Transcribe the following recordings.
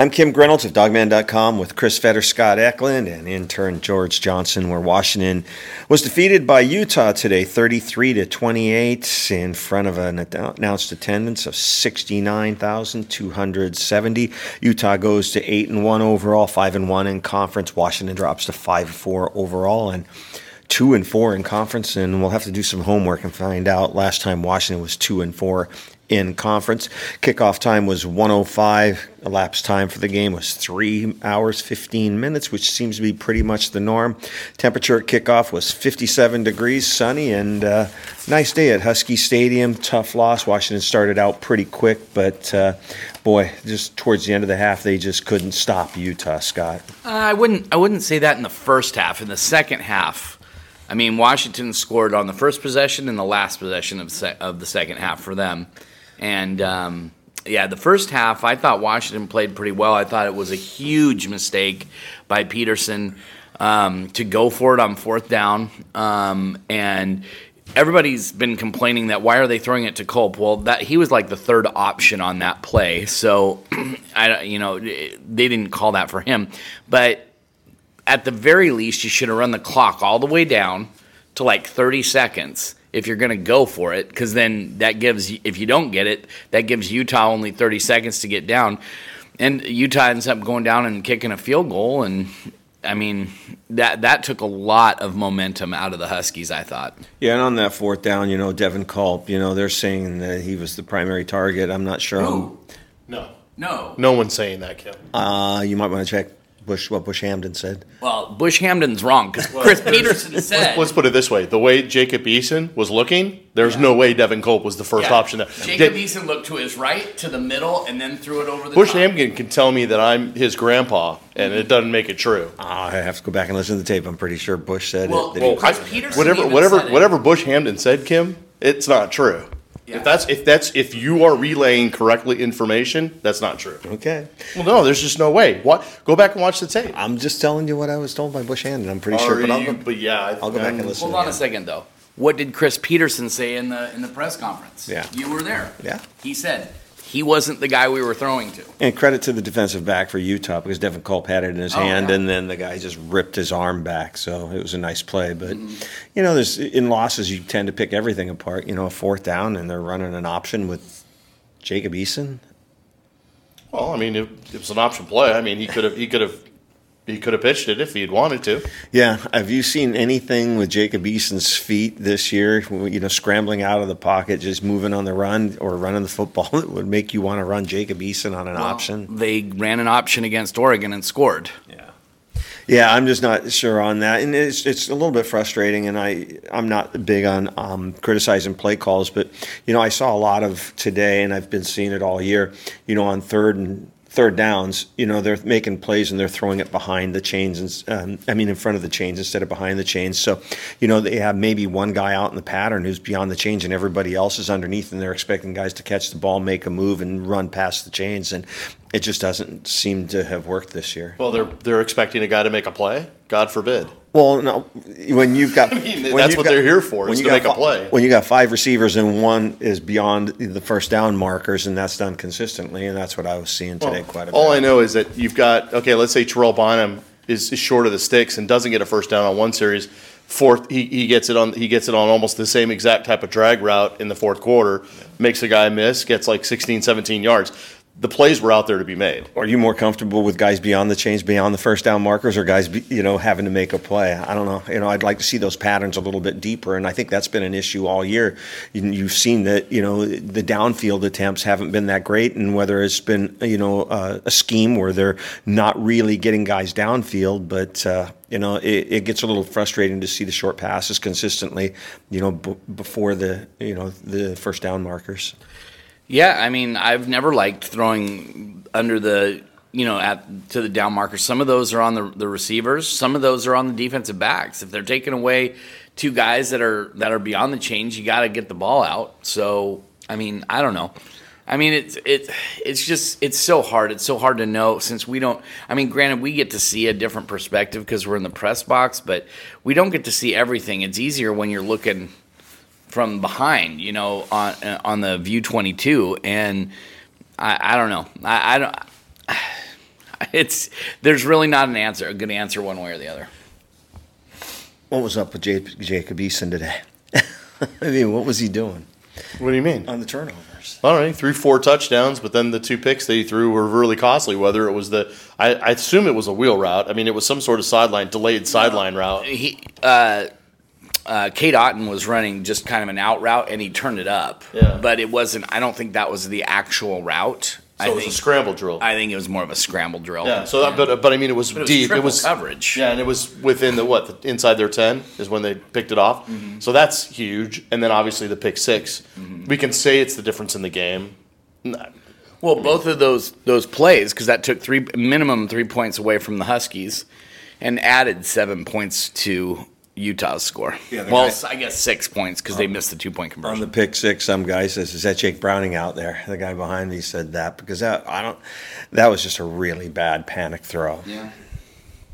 I'm Kim Grinolds of Dawgman.com with Chris Fetter, Scott Eklund, and intern George Johnson. Where Washington was defeated by Utah today, 33 to 28, in front of an announced attendance of 69,270. Utah goes to eight and one overall, five and one in conference. Washington drops to five and four overall, and two and four in conference, and we'll have to do some homework and find out. Last time Washington was two and four in conference. Kickoff time was 105. Elapsed time for the game was three hours 15 minutes, which seems to be pretty much the norm. Temperature at kickoff was 57 degrees, sunny, and uh, nice day at Husky Stadium. Tough loss. Washington started out pretty quick, but uh, boy, just towards the end of the half, they just couldn't stop Utah. Scott, uh, I wouldn't. I wouldn't say that in the first half. In the second half. I mean, Washington scored on the first possession and the last possession of, se- of the second half for them. And um, yeah, the first half, I thought Washington played pretty well. I thought it was a huge mistake by Petersen um, to go for it on fourth down. Um, and everybody's been complaining that why are they throwing it to Culp? Well, that he was like the third option on that play, so I you know they didn't call that for him, but at the very least, you should have run the clock all the way down to like 30 seconds if you're going to go for it, because then that gives, if you don't get it, that gives Utah only 30 seconds to get down. And Utah ends up going down and kicking a field goal. And I mean, that that took a lot of momentum out of the Huskies, I thought. Yeah, and on that fourth down, you know, Devin Culp, you know, they're saying that he was the primary target. I'm not sure. No. No. No one's saying that, Kim. Uh, you might want to check Bush what Bush Hamdan said. Well, Bush Hamdan's wrong because Chris Petersen said. Let's, let's put it this way: the way Jacob Eason was looking, there's Yeah. no way Devin Culp was the first Yeah. option. There. Jacob Ja- Eason looked to his right, to the middle, and then threw it over the Bush top. Hamdan can tell me that I'm his grandpa, and it doesn't make it true. Ah, I have to go back and listen to the tape. I'm pretty sure Bush said Well, it. that well, he- Chris Petersen whatever, even whatever, said it. whatever Bush Hamdan said, Kim, it's not true. Yeah. If that's if that's if you are relaying correctly information, that's not true. okay. Well, no, there's just no way. What? Go back and watch the tape. I'm just telling you what I was told by Bush and I'm pretty sure, but I'll go, but yeah, I- I'll go back and listen. Hold on again. a second, though. What did Chris Petersen say in the in the press conference? Yeah. you were there. Yeah. he said he wasn't the guy we were throwing to. And credit to the defensive back for Utah because Devin Culp had it in his Oh, hand, yeah. and then the guy just ripped his arm back. So it was a nice play. But Mm-hmm. you know, there's in losses you tend to pick everything apart. You know, a fourth down, and they're running an option with Jacob Eason. Well, I mean, it, it was an option play. I mean, he could have he could have he could have pitched it if he had wanted to. Yeah, have you seen anything with Jacob Eason's feet this year? You know, scrambling out of the pocket, just moving on the run, or running the football that would make you want to run Jacob Eason on an option. They ran an option against Oregon and scored. Yeah. Yeah, I'm just not sure on that, and it's it's a little bit frustrating. And I I'm not big on um, criticizing play calls, but you know I saw a lot of today, and I've been seeing it all year. You know, on third and third downs, you know they're making plays and they're throwing it behind the chains, and um, I mean in front of the chains instead of behind the chains. So, you know they have maybe one guy out in the pattern who's beyond the chains, and everybody else is underneath, and they're expecting guys to catch the ball, make a move, and run past the chains, and it just doesn't seem to have worked this year. Well, they're they're expecting a guy to make a play. God forbid. Well, no, when you've got I mean, that's what they're here for, when is you to got make a play. When you got five receivers and one is beyond the first down markers, and that's done consistently, and that's what I was seeing today quite a bit. All I know is that you've got okay. Let's say Terrell Bynum is, is short of the sticks and doesn't get a first down on one series. Fourth, he, he gets it on he gets it on almost the same exact type of drag route in the fourth quarter. Makes a guy miss, gets like 16, 17 yards. The plays were out there to be made. Are you more comfortable with guys beyond the chains, beyond the first down markers, or guys, be, you know, having to make a play? I don't know. You know, I'd like to see those patterns a little bit deeper, and I think that's been an issue all year. You, have seen that, you know, the downfield attempts haven't been that great, and whether it's been, you know, uh, a scheme where they're not really getting guys downfield, but uh, you know, it, it, gets a little frustrating to see the short passes consistently, you know, b- before the, you know, the first down markers. Yeah, I mean, I've never liked throwing under the you know at to the down markers. Some of those are on the the receivers. Some of those are on the defensive backs. If they're taking away two guys that are that are beyond the change, you got to get the ball out. So I mean, I don't know. I mean, it's it, it's just it's so hard. It's so hard to know since we don't. I mean, granted, we get to see a different perspective because we're in the press box, but we don't get to see everything. It's easier when you're looking from behind, you know, on on the View 22, and I, I don't know. I, I don't. It's there's really not an answer, a good answer one way or the other. What was up with J- Jacob Eason today? I mean, what was he doing? What do you mean on the turnovers? I don't know. He threw four touchdowns, but then the two picks that he threw were really costly. Whether it was the, I, I assume it was a wheel route. I mean, it was some sort of sideline, delayed sideline route. He, uh, uh, Cade Otton was running just kind of an out route, and he turned it up. Yeah. But it wasn't. I don't think that was the actual route. So I it was think a scramble drill. I think it was more of a scramble drill. yeah. So that, but but I mean, it was it was deep. it was coverage. Yeah, and it was within the what the, inside their ten is when they picked it off. Mm-hmm. So that's huge. And then obviously the pick 6 Mm-hmm. We can say it's the difference in the game. Well, both of those those plays because that took three minimum three points away from the Huskies, and added seven points to Utah's score. Yeah, well, guy- I guess six points because they missed the two point conversion. On the pick six, some guy says, "Is that Jake Browning out there?" The guy behind me said that because that, I don't. That was just a really bad panic throw. yeah.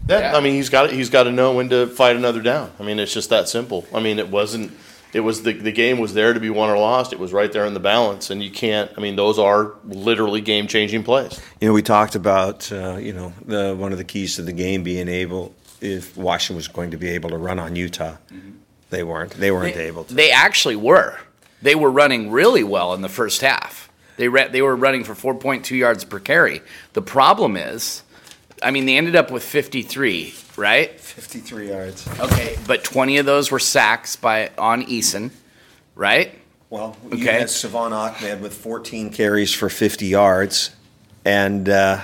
Yeah, Yeah. I mean he's got he's got to know when to fight another down. I mean it's just that simple. I mean it wasn't. It was the the game was there to be won or lost. It was right there in the balance, and you can't. I mean those are literally game changing plays. You know, we talked about uh, you know the one of the keys to the game being able if Washington was going to be able to run on Utah. They weren't. They weren't They, able to. they actually were. They were running really well in the first half. They re- they were running for 4.2 yards per carry. The problem is, I mean, they ended up with 53, right? Fifty-three yards. Okay, but 20 of those were sacks by on Eason, right? Well, you Okay. had Salvon Ahmed with 14 carries for 50 yards, and uh,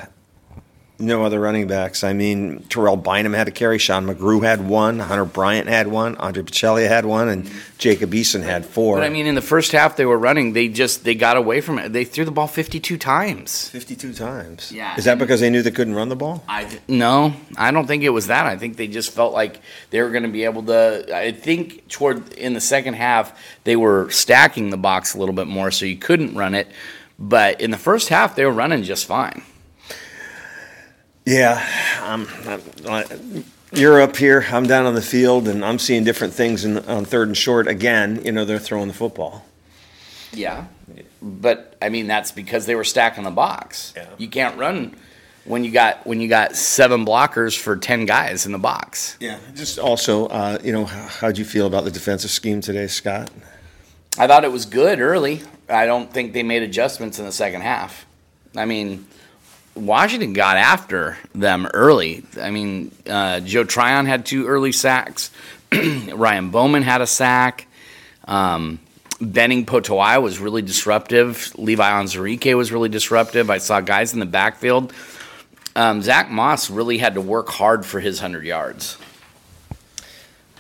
no other running backs. I mean, Terrell Bynum had a carry, Sean McGrew had one, Hunter Bryant had one, Andre Baccellia had one, and Jacob Eason had four. But I mean, in the first half they were running. They just they got away from it. They threw the ball 52 times. 52 times. Yeah. Is that because they knew they couldn't run the ball? I no, I don't think it was that. I think they just felt like they were going to be able to. I think toward in the second half they were stacking the box a little bit more, so you couldn't run it. But in the first half they were running just fine. Yeah, um, I, you're up here. I'm down on the field, and I'm seeing different things in, on third and short. Again, you know, they're throwing the football. Yeah, but I mean that's because they were stacking the box. Yeah. You can't run when you got when you got seven blockers for ten guys in the box. Yeah. Just also, uh, you know, how, how'd you feel about the defensive scheme today, Scott? I thought it was good early. I don't think they made adjustments in the second half. I mean, Washington got after them early. I mean, uh, Joe Tryon had two early sacks. Ryan Bowman had a sack. Um, Benning Potoa'e was really disruptive. Levi Onwuzurike was really disruptive. I saw guys in the backfield. Um, Zach Moss really had to work hard for his 100 yards.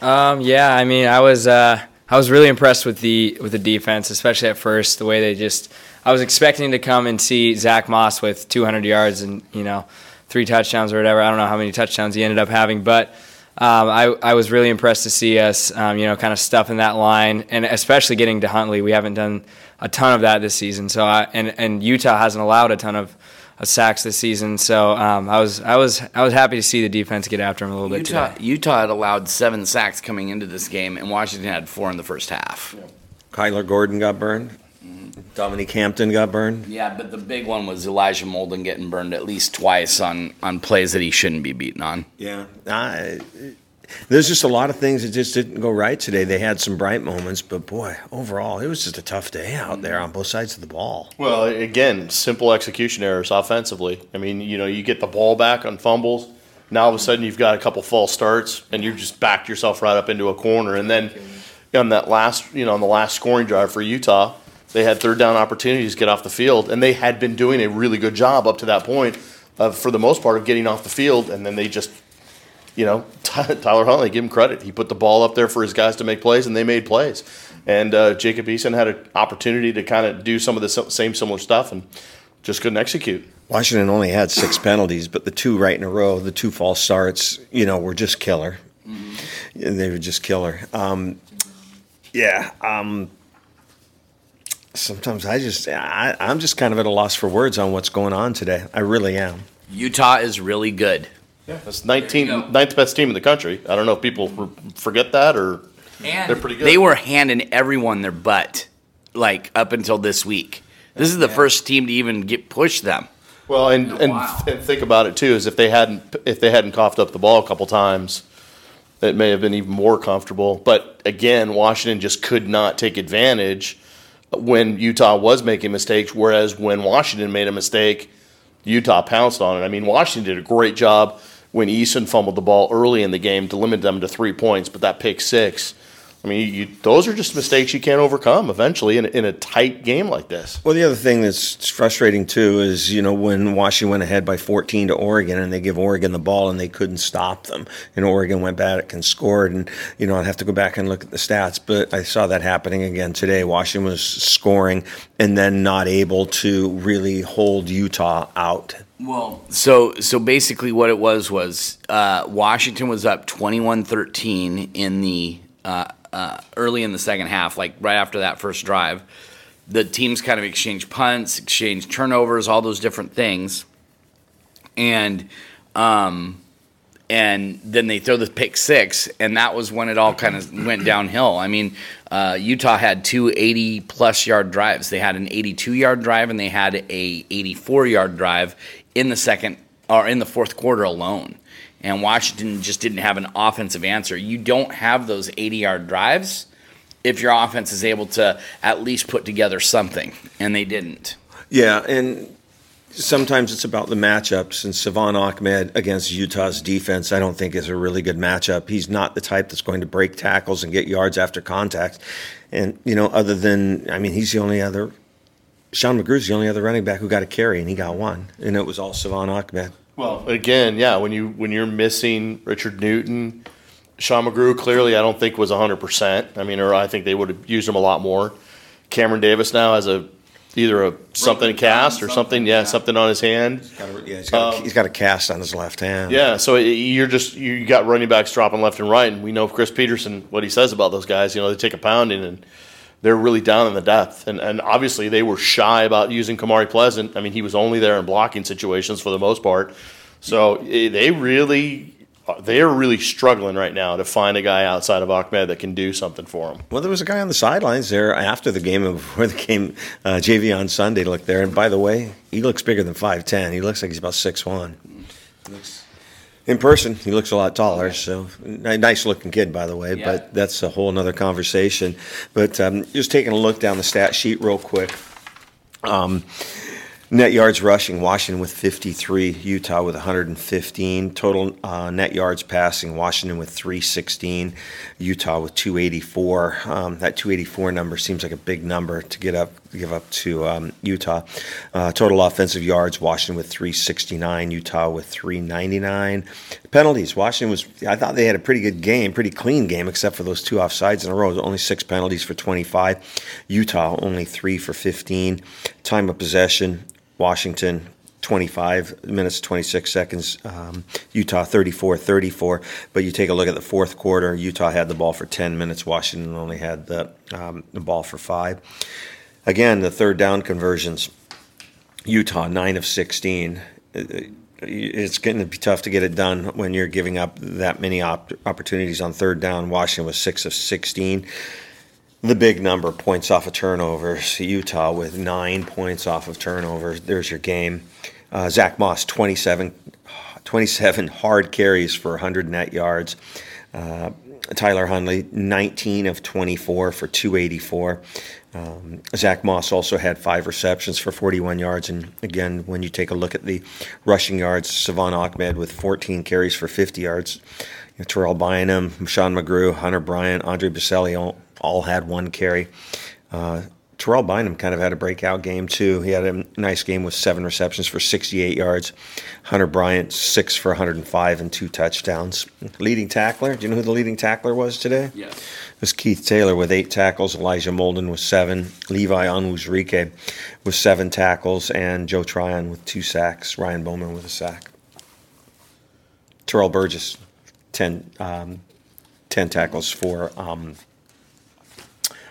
Um, yeah, I mean, I was uh, I was really impressed with the with the defense, especially at first. The way they just, I was expecting to come and see Zach Moss with 200 yards and you know three touchdowns or whatever. I don't know how many touchdowns he ended up having, but um, I I was really impressed to see us, um, you know, kind of stuffing that line, and especially getting to Huntley. We haven't done a ton of that this season, so I, and and Utah hasn't allowed a ton of. of Sacks this season, so um, I was I was I was happy to see the defense get after him a little bit Utah, today. Utah had allowed seven sacks coming into this game, and Washington had four in the first half. Kyler Gordon got burned. Dominique Hampton got burned. Yeah, but the big one was Elijah Molden getting burned at least twice on, on plays that he shouldn't be beaten on. Yeah. I, there's just a lot of things that just didn't go right today. They had some bright moments, but boy, overall, it was just a tough day out there on both sides of the ball. Well, again, simple execution errors offensively. I mean, you know, you get the ball back on fumbles. Now all of a sudden you've got a couple false starts, and you just backed yourself right up into a corner. And then on that last, you know, on the last scoring drive for Utah, they had third down opportunities to get off the field, and they had been doing a really good job up to that point, of, for the most part, of getting off the field, and then they just you know, Tyler Huntley, give him credit. He put the ball up there for his guys to make plays, and they made plays. And uh, Jacob Eason had an opportunity to kind of do some of the same similar stuff and just couldn't execute. Washington only had six penalties, but the two right in a row, the two false starts, you know, were just killer. Mm-hmm. They were just killer. Um, yeah. Um, sometimes I just, I, I'm just kind of at a loss for words on what's going on today. I really am. Utah is really good. Yeah, that's 19, ninth best team in the country. I don't know if people forget that or and they're pretty good. They were handing everyone their butt, like up until this week. This is the yeah. first team to even get push them. Well, and oh, and, wow. and think about it too is if they hadn't if they hadn't coughed up the ball a couple times, it may have been even more comfortable. But again, Washington just could not take advantage when Utah was making mistakes. Whereas when Washington made a mistake, Utah pounced on it. I mean, Washington did a great job when Eason fumbled the ball early in the game to limit them to three points, but that pick six. I mean, you, those are just mistakes you can't overcome eventually in, in a tight game like this. Well, the other thing that's frustrating too is you know when Washington went ahead by 14 to Oregon and they give Oregon the ball and they couldn't stop them, and Oregon went back and scored, and you know I'd have to go back and look at the stats, but I saw that happening again today. Washington was scoring and then not able to really hold Utah out. Well, so so basically, what it was was uh, Washington was up 21-13 in the uh, uh, early in the second half, like right after that first drive. The teams kind of exchanged punts, exchanged turnovers, all those different things, and um, and then they throw the pick six, and that was when it all kind of went downhill. I mean, uh, Utah had two 80 plus yard drives. They had an 82 yard drive, and they had a 84 yard drive in the second or in the fourth quarter alone. And Washington just didn't have an offensive answer. You don't have those 80 yard drives if your offense is able to at least put together something, and they didn't. Yeah, and sometimes it's about the matchups. And Salvon Ahmed against Utah's defense, I don't think is a really good matchup. He's not the type that's going to break tackles and get yards after contact. And, you know, other than, I mean, he's the only other Sean McGrew's the only other running back who got a carry, and he got one, and it was all Salvon Ahmed. Well, again, yeah, when you when you're missing Richard Newton, Sean McGrew clearly I don't think was 100. percent I mean, or I think they would have used him a lot more. Cameron Davis now has a either a something cast or something, something yeah, something on his hand. He's got a, yeah, he's got, um, a, he's got a cast on his left hand. Yeah, so you're just you got running backs dropping left and right, and we know Chris Petersen what he says about those guys. You know, they take a pounding and they're really down in the depth. And, and obviously, they were shy about using Kamari Pleasant. I mean, he was only there in blocking situations for the most part. So eh, they really. They are really struggling right now to find a guy outside of Ahmed that can do something for them. Well, there was a guy on the sidelines there after the game and before the game. Uh, Jay'Veon Sunday looked there, and by the way, he looks bigger than five ten. He looks like he's about six one. Looks in person, he looks a lot taller. Okay. So nice looking kid, by the way. Yeah. But that's a whole other conversation. But um, just taking a look down the stat sheet real quick. Um, Net yards rushing, Washington with 53, Utah with 115. Total uh, net yards passing, Washington with 316, Utah with 284. Um, that 284 number seems like a big number to get up, give up to um, Utah. Uh, total offensive yards, Washington with 369, Utah with 399. Penalties, Washington was, I thought they had a pretty good game, pretty clean game, except for those two offsides in a row. Only six penalties for 25. Utah only three for 15. Time of possession, Washington 25 minutes 26 seconds um, utah 34 34 but you take a look at the fourth quarter utah had the ball for 10 minutes washington only had the, um, the ball for five again the third down conversions utah 9 of 16 it's going to be tough to get it done when you're giving up that many op- opportunities on third down washington was 6 of 16 the big number points off of turnovers. Utah with nine points off of turnovers. There's your game. Uh, Zach Moss, 27, 27 hard carries for 100 net yards. Uh, Tyler Huntley, 19 of 24 for 284. Um, Zach Moss also had five receptions for 41 yards. And again, when you take a look at the rushing yards, Salvon Ahmed with 14 carries for 50 yards. You know, Terrell Bynum, Sean McGrew, Hunter Bryant, Andre Baccellia all, all had one carry. Uh, Terrell Bynum kind of had a breakout game too. He had a nice game with seven receptions for 68 yards. Hunter Bryant six for 105 and two touchdowns. Leading tackler. Do you know who the leading tackler was today? Yes. It was Keith Taylor with eight tackles. Elijah Molden with seven. Levi Onwuzurike with seven tackles, and Joe Tryon with two sacks. Ryan Bowman with a sack. Terrell Burgess, 10, um, 10 tackles for um,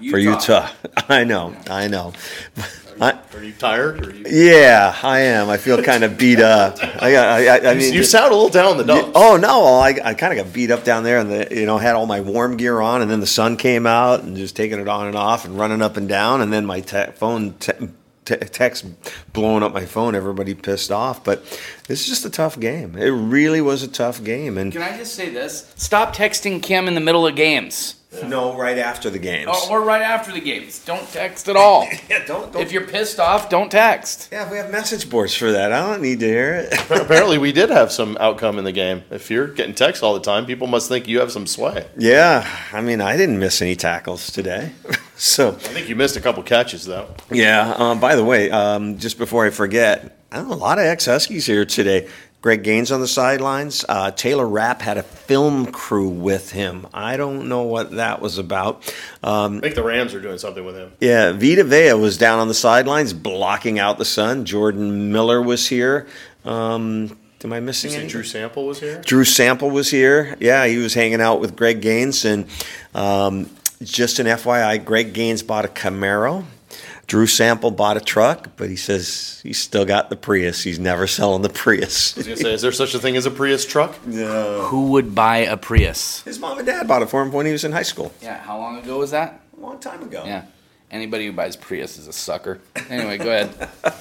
for Utah. I know, I know. I, Are you tired? Or you, yeah, I am. I feel kind of beat up. I, I, I, I mean, you sound a little down in the dumps. Oh no, I, I kind of got beat up down there, and the you know had all my warm gear on, and then the sun came out, and just taking it on and off, and running up and down, and then my te- phone te- te- text blowing up my phone. Everybody pissed off, but this is just a tough game. It really was a tough game, and Can I just say this? Stop texting Kim in the middle of games. no, right after the games. Or, or right after the games. Don't text at all. yeah, don't, don't if you're pissed off, don't text. yeah, we have message boards for that. I don't need to hear it. Apparently, we did have some outcome in the game. If you're getting texts all the time, people must think you have some sway. yeah, I mean, I didn't miss any tackles today, so. I think you missed a couple catches though. Yeah. Um, by the way, um, just before I forget, I know, a lot of ex Huskies here today. Greg Gaines on the sidelines. Uh, Taylor Rapp had a film crew with him. I don't know what that was about. Um, I think the Rams are doing something with him. yeah, Vita Vea was down on the sidelines blocking out the sun. Jordan Miller was here. Um, am I missing You? Drew Sample was here. Drew Sample was here. Yeah, he was hanging out with Greg Gaines. And um, just an FYI, Greg Gaines bought a Camaro. Drew Sample bought a truck, but he says he's still got the Prius. He's never selling the Prius. I was gonna say, is there such a thing as a Prius truck? No. Who would buy a Prius? His mom and dad bought it for him when he was in high school. Yeah, how long ago was that? A long time ago. Yeah. Anybody who buys Prius is a sucker. Anyway, go ahead.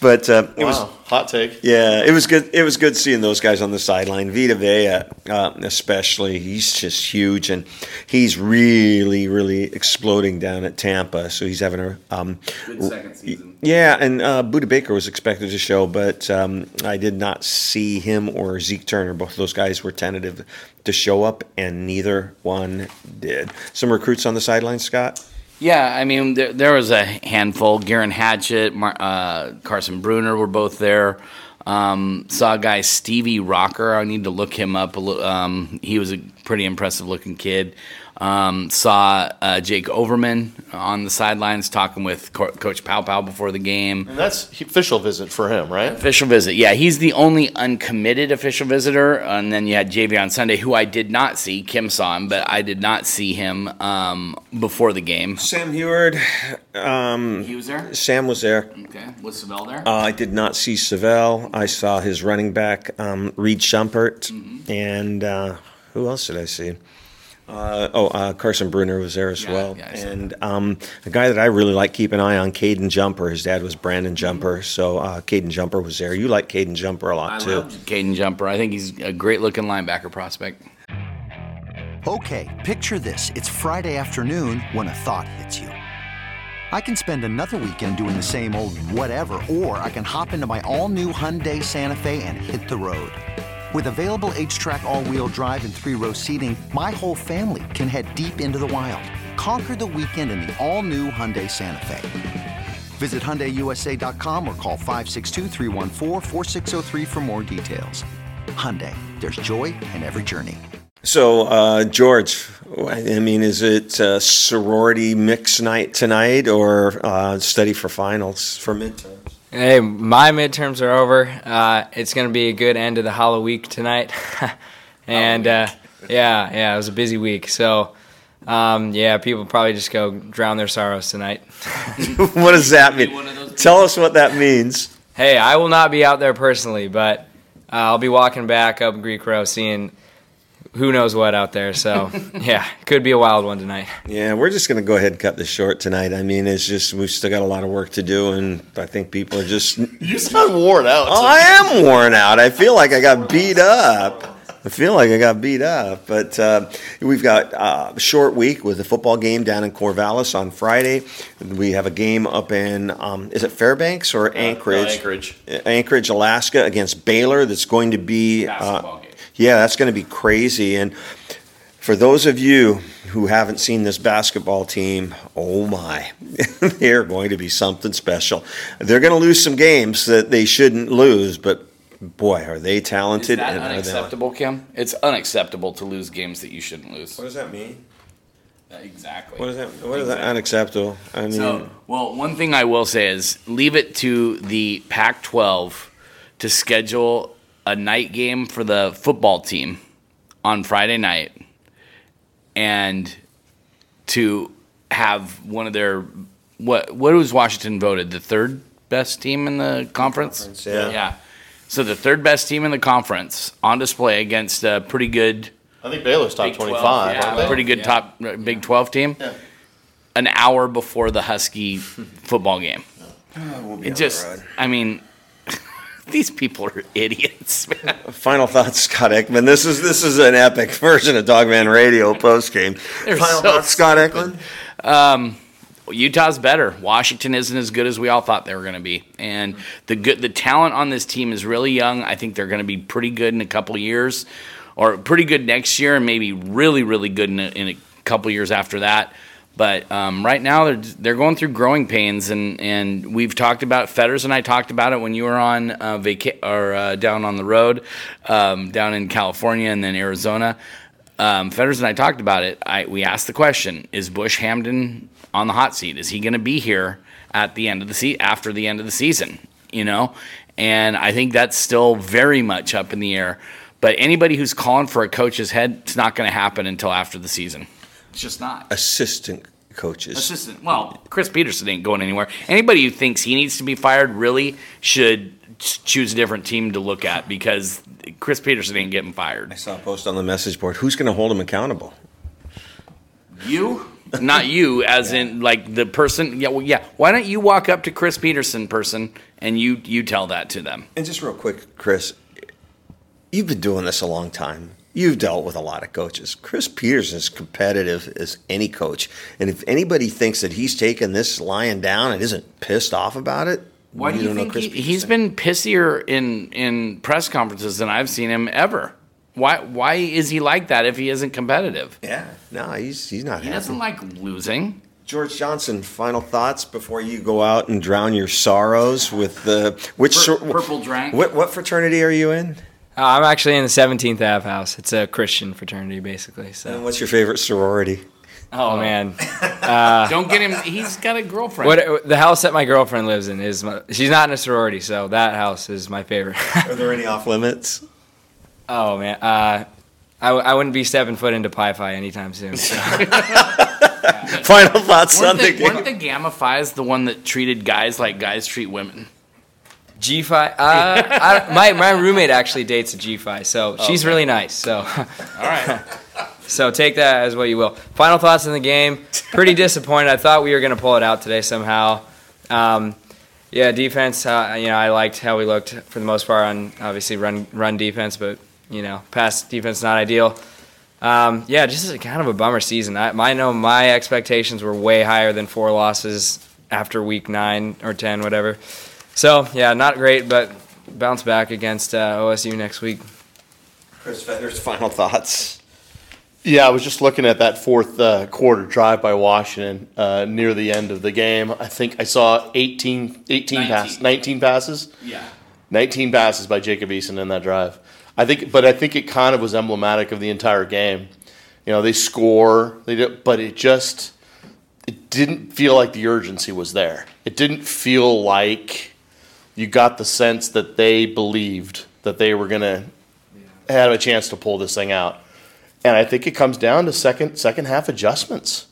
But uh, it was Wow, hot take. Yeah, it was good. It was good seeing those guys on the sideline. Vita Vea, uh, especially, he's just huge, and he's really, really exploding down at Tampa. So he's having a um, Good second season. yeah. And uh, Budda Baker was expected to show, but um, I did not see him or Zeke Turner. Both of those guys were tentative to show up, and neither one did. Some recruits on the sideline, Scott. Yeah, I mean, there, there was a handful. Geirean Hatchett, Mar- uh, Carson Bruener were both there. Um, saw a guy, Stevie Rocker. I need to look him up. Um, he was a pretty impressive looking kid. Um, saw uh, Jake Overman on the sidelines talking with Co- Coach Pow Pow before the game. And that's official visit for him, right? Official visit. Yeah, he's the only uncommitted official visitor. And then you had Jay'Veon Sunday, who I did not see. Kim saw him, but I did not see him um, before the game. Sam Huard. Um, He was there? Sam was there. Okay. Was Savell there? Uh, I did not see Savell. I saw his running back, um, Reed Schumpert, and uh, who else did I see? Uh, oh, uh, Carson Bruener was there as Yeah, well, yeah, and um, a guy that I really like keep an eye on, Caden Jumper. His dad was Brandon Jumper, so uh, Caden Jumper was there. You like Caden Jumper a lot I too. love Caden Jumper. I think he's a great looking linebacker prospect. Okay, picture this. It's Friday afternoon when a thought hits you. I can spend another weekend doing the same old whatever, or I can hop into my all new Hyundai Santa Fe and hit the road. With available HTRAC, all wheel drive, and three row seating, my whole family can head deep into the wild. Conquer the weekend in the all new Hyundai Santa Fe. Visit HyundaiUSA.com or call 562-314-4603 for more details. Hyundai, there's joy in every journey. So, uh, George, I mean, is it uh, sorority mix night tonight, or uh, study for finals for midterms? Hey, my midterms are over. Uh, it's going to be a good end of the Hollow Week tonight. and uh, yeah, yeah, it was a busy week. So, um, yeah, people probably just go drown their sorrows tonight. what does that mean? one of those Tell us what that means. hey, I will not be out there personally, but uh, I'll be walking back up Greek Row seeing who knows what out there. So, yeah, could be a wild one tonight. Yeah, we're just going to go ahead and cut this short tonight. I mean, it's just we've still got a lot of work to do, and I think people are just. You sound worn out. Oh, I am worn out. I feel like I got beat up. I feel like I got beat up, but uh, we've got uh, a short week with a football game down in Corvallis on Friday. We have a game up in um, is it Fairbanks or Anchorage? Anchorage. Anchorage, Alaska, against Baylor. That's going to be Basketball uh, game. Yeah, that's going to be crazy. And for those of you who haven't seen this basketball team, oh my, they're going to be something special. They're going to lose some games that they shouldn't lose, but boy, are they Is talented! that and are they- unacceptable, Kim? It's unacceptable to lose games that you shouldn't lose. What does that mean? Exactly. What is that? What is that unacceptable? I mean, So, well, one thing I will say is leave it to the Pac 12 to schedule a night game for the football team on Friday night and to have one of their what what was Washington voted the third best team in the conference? Conference, yeah. Yeah. So the third best team in the conference on display against a pretty good I think Baylor's top Big 12, 25. yeah, pretty good top uh, Big 12 team. Yeah. An hour before the Husky football game. we'll be It on just, the road. I mean, these people are idiots, man. Final thoughts, Scott Eklund. This is this is an epic version of Dawgman Radio post game. Final so thoughts, Scott Eklund. Um, Utah's better. Washington isn't as good as we all thought they were going to be, and the good, the talent on this team is really young. I think they're going to be pretty good in a couple years, or pretty good next year, and maybe really, really good in a, in a couple years after that. But um, right now they're they're going through growing pains, and, and we've talked about Fetters and I talked about it when you were on uh, or uh, down on the road, um, down in California and then Arizona. Um, Fetters and I talked about it. I we asked the question: Is Bush Hamdan on the hot seat? Is he going to be here at the end of the se- after the end of the season? You know, and I think that's still very much up in the air. But anybody who's calling for a coach's head, it's not going to happen until after the season. It's just not. Assistant coaches. Assistant. Well, Chris Petersen ain't going anywhere. Anybody who thinks he needs to be fired really should choose a different team to look at because Chris Petersen ain't getting fired. I saw a post on the message board. Who's going to hold him accountable? You? Not you, as in like the person. Yeah, well, yeah. Why don't you walk up to Chris Petersen, person, and you you tell that to them? And just real quick, Chris, you've been doing this a long time. You've dealt with a lot of coaches. Chris Petersen is competitive as any coach. And if anybody thinks that he's taking this lying down and isn't pissed off about it, Why do you think Chris he, he's Petersen. been pissier in in press conferences than I've seen him ever? Why why is he like that if he isn't competitive? Yeah, no, he's he's not He happy. doesn't like losing. George Johnson, final thoughts before you go out and drown your sorrows with the which Pur- purple drank. What, what fraternity are you in? Uh, I'm actually in the 17th Ave house. It's a Christian fraternity, basically. And So, what's your favorite sorority? oh man, Don't get him. He's got a girlfriend. what the house that my girlfriend lives in is my, she's not in a sorority, so that house is my favorite. Are there any off limits? oh man, uh, I, w- I wouldn't be stepping foot into Pi Phi anytime soon. So. Final thoughts on Weren't the the, game. weren't the Gamma Phi's the one that treated guys like guys treat women? G Phi, uh, my my roommate actually dates a G Phi, so she's really nice. So. All right. So take that as what you will. Final thoughts on the game. Pretty disappointed. I thought we were going to pull it out today somehow. Um, yeah, defense. Uh, you know, I liked how we looked for the most part on obviously run run defense, but you know, pass defense not ideal. Um, yeah, just a, kind of a bummer season. I, I know my expectations were way higher than four losses after week nine or ten, whatever. So yeah, not great, but bounce back against uh, OSU next week. Chris Fetters, final thoughts. Yeah, I was just looking at that fourth uh, quarter drive by Washington uh, near the end of the game. I think I saw 18, 18 passes, 19 passes. Yeah. 19 passes by Jacob Eason in that drive. I think, but I think it kind of was emblematic of the entire game. You know, they score, they do, but it just it didn't feel like the urgency was there. It didn't feel like you got the sense that they believed that they were going to have a chance to pull this thing out. And I think it comes down to second second half adjustments.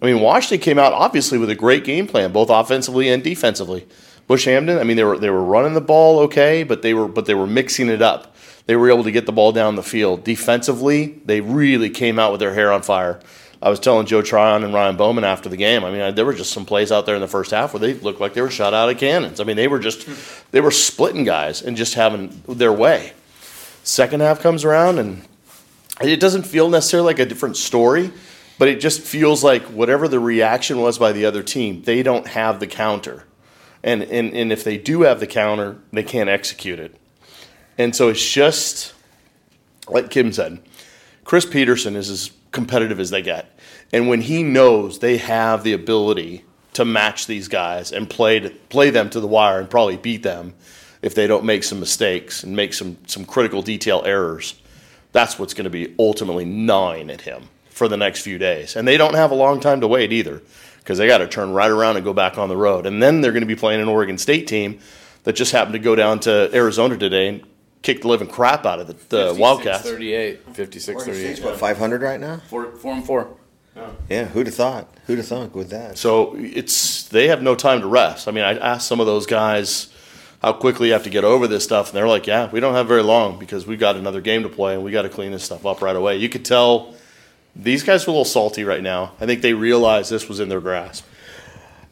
I mean, Washington came out obviously with a great game plan, both offensively and defensively. Bush Hamdan, I mean, they were they were running the ball okay, but they were but they were mixing it up. They were able to get the ball down the field. Defensively, they really came out with their hair on fire. I was telling Joe Tryon and Ryan Bowman after the game. I mean, there were just some plays out there in the first half where they looked like they were shot out of cannons. I mean, they were just they were splitting guys and just having their way. Second half comes around and it doesn't feel necessarily like a different story, but it just feels like whatever the reaction was by the other team, they don't have the counter. And, and, and if they do have the counter, they can't execute it. And so it's just like Kim said, Chris Petersen is as competitive as they get. And when he knows they have the ability to match these guys and play to, play them to the wire and probably beat them if they don't make some mistakes and make some some critical detail errors, that's what's going to be ultimately gnawing at him for the next few days. And they don't have a long time to wait either because they got to turn right around and go back on the road. And then they're going to be playing an Oregon State team that just happened to go down to Arizona today and kick the living crap out of the, the Wildcats. 38, 56, 38. What, 500 right now? Four, four and four. Yeah, who'd have thought? Who'd have thunk with that? So it's they have no time to rest. I mean, I asked some of those guys how quickly you have to get over this stuff, and they're like, "Yeah, we don't have very long because we got another game to play, and we got to clean this stuff up right away." You could tell these guys were a little salty right now. I think they realized this was in their grasp.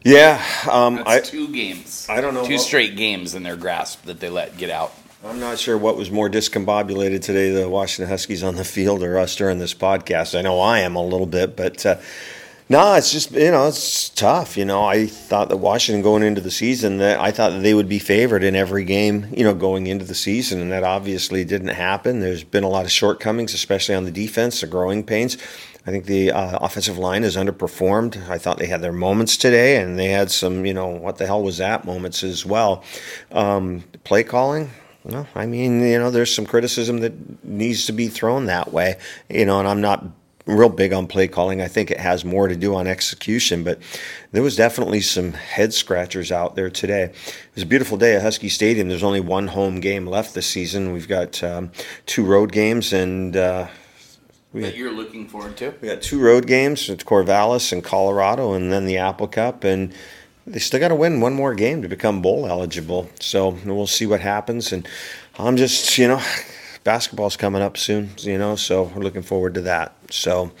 Yeah, um, That's I, two games. I don't know Two straight games in their grasp that they let get out. I'm not sure what was more discombobulated today, the Washington Huskies on the field or us during this podcast. I know I am a little bit, but uh, no, it's just you know it's tough. You know, I thought that Washington going into the season that I thought that they would be favored in every game. You know, going into the season, and that obviously didn't happen. There's been a lot of shortcomings, especially on the defense, the growing pains. I think the uh, offensive line has underperformed. I thought they had their moments today, and they had some, you know, what the hell was that moments as well. Um, play calling, well, I mean, you know, there's some criticism that needs to be thrown that way, you know, and I'm not real big on play calling. I think it has more to do on execution, but there was definitely some head scratchers out there today. It was a beautiful day at Husky Stadium. There's only one home game left this season. We've got um, two road games and. Uh, That you're looking forward to? we got two road games. It's Corvallis and Colorado, and then the Apple Cup, and they still got to win one more game to become bowl eligible. So we'll see what happens. And I'm just, you know, basketball's coming up soon, you know, so we're looking forward to that. So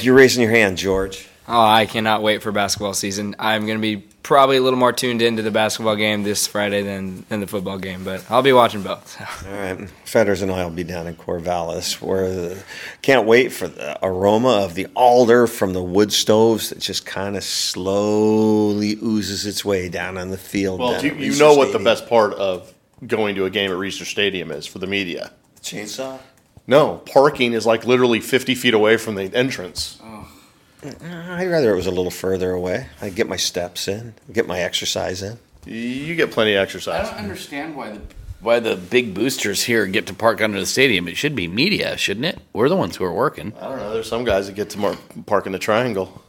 you're raising your hand, George. Oh, I cannot wait for basketball season. I'm going to be probably a little more tuned into the basketball game this Friday than, than the football game, but I'll be watching both. All right, Fetters and I will be down in Corvallis, where the, can't wait for the aroma of the alder from the wood stoves that just kind of slowly oozes its way down on the field. Well, down you, you know what the best part of going to a game at Reser Stadium is for the media. chainsaw. No, parking is like literally 50 feet away from the entrance. Oh. I'd rather it was a little further away. I'd get my steps in, get my exercise in. You get plenty of exercise. I exercise. don't understand why the why the big boosters here get to park under the stadium. It should be media, shouldn't it? We're the ones who are working. I don't know. There's some guys that get to mar- park in the triangle.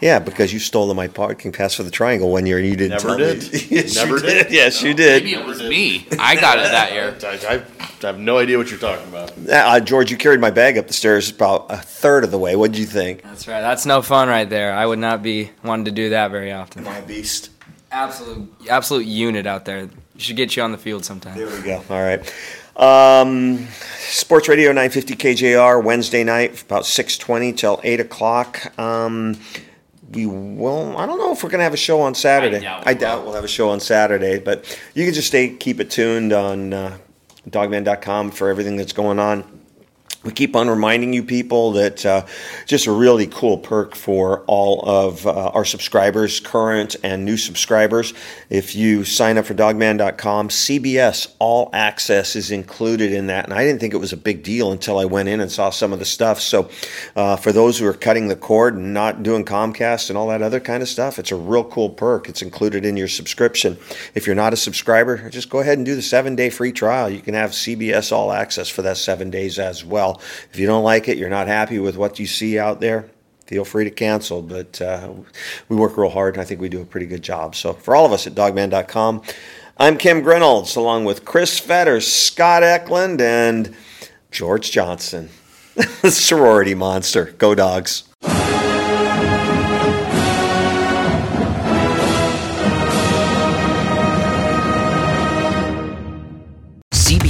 Yeah, because you stole my parking pass for the triangle one year and you didn't Never tell did. me. yes, Never you did. did. Yes, you Maybe did. it was me. I got it that year. I, I, I have no idea what you're talking about. Uh, George, you carried my bag up the stairs about a third of the way. What did you think? That's right. That's no fun right there. I would not be wanting to do that very often. My beast. Absolute, absolute unit out there. Should get you on the field sometime. There we go. All right. Um, Sports Radio 950 KJR Wednesday night about 6:20 till 8 o'clock. Um, we will. I don't know if we're gonna have a show on Saturday. I doubt we will. we'll have a show on Saturday, but you can just stay keep it tuned on uh, Dawgman.com for everything that's going on. We keep on reminding you people that uh, just a really cool perk for all of uh, our subscribers, current and new subscribers. If you sign up for dawgman.com, CBS All Access is included in that. And I didn't think it was a big deal until I went in and saw some of the stuff. So uh, for those who are cutting the cord and not doing Comcast and all that other kind of stuff, it's a real cool perk. It's included in your subscription. If you're not a subscriber, just go ahead and do the seven day free trial. You can have CBS All Access for that seven days as well. If you don't like it, you're not happy with what you see out there, feel free to cancel. But uh, we work real hard, and I think we do a pretty good job. So for all of us at dawgman.com, I'm Kim Grinolds, along with Chris Fetters, Scott Eklund, and George Johnson, the sorority monster. Go dogs.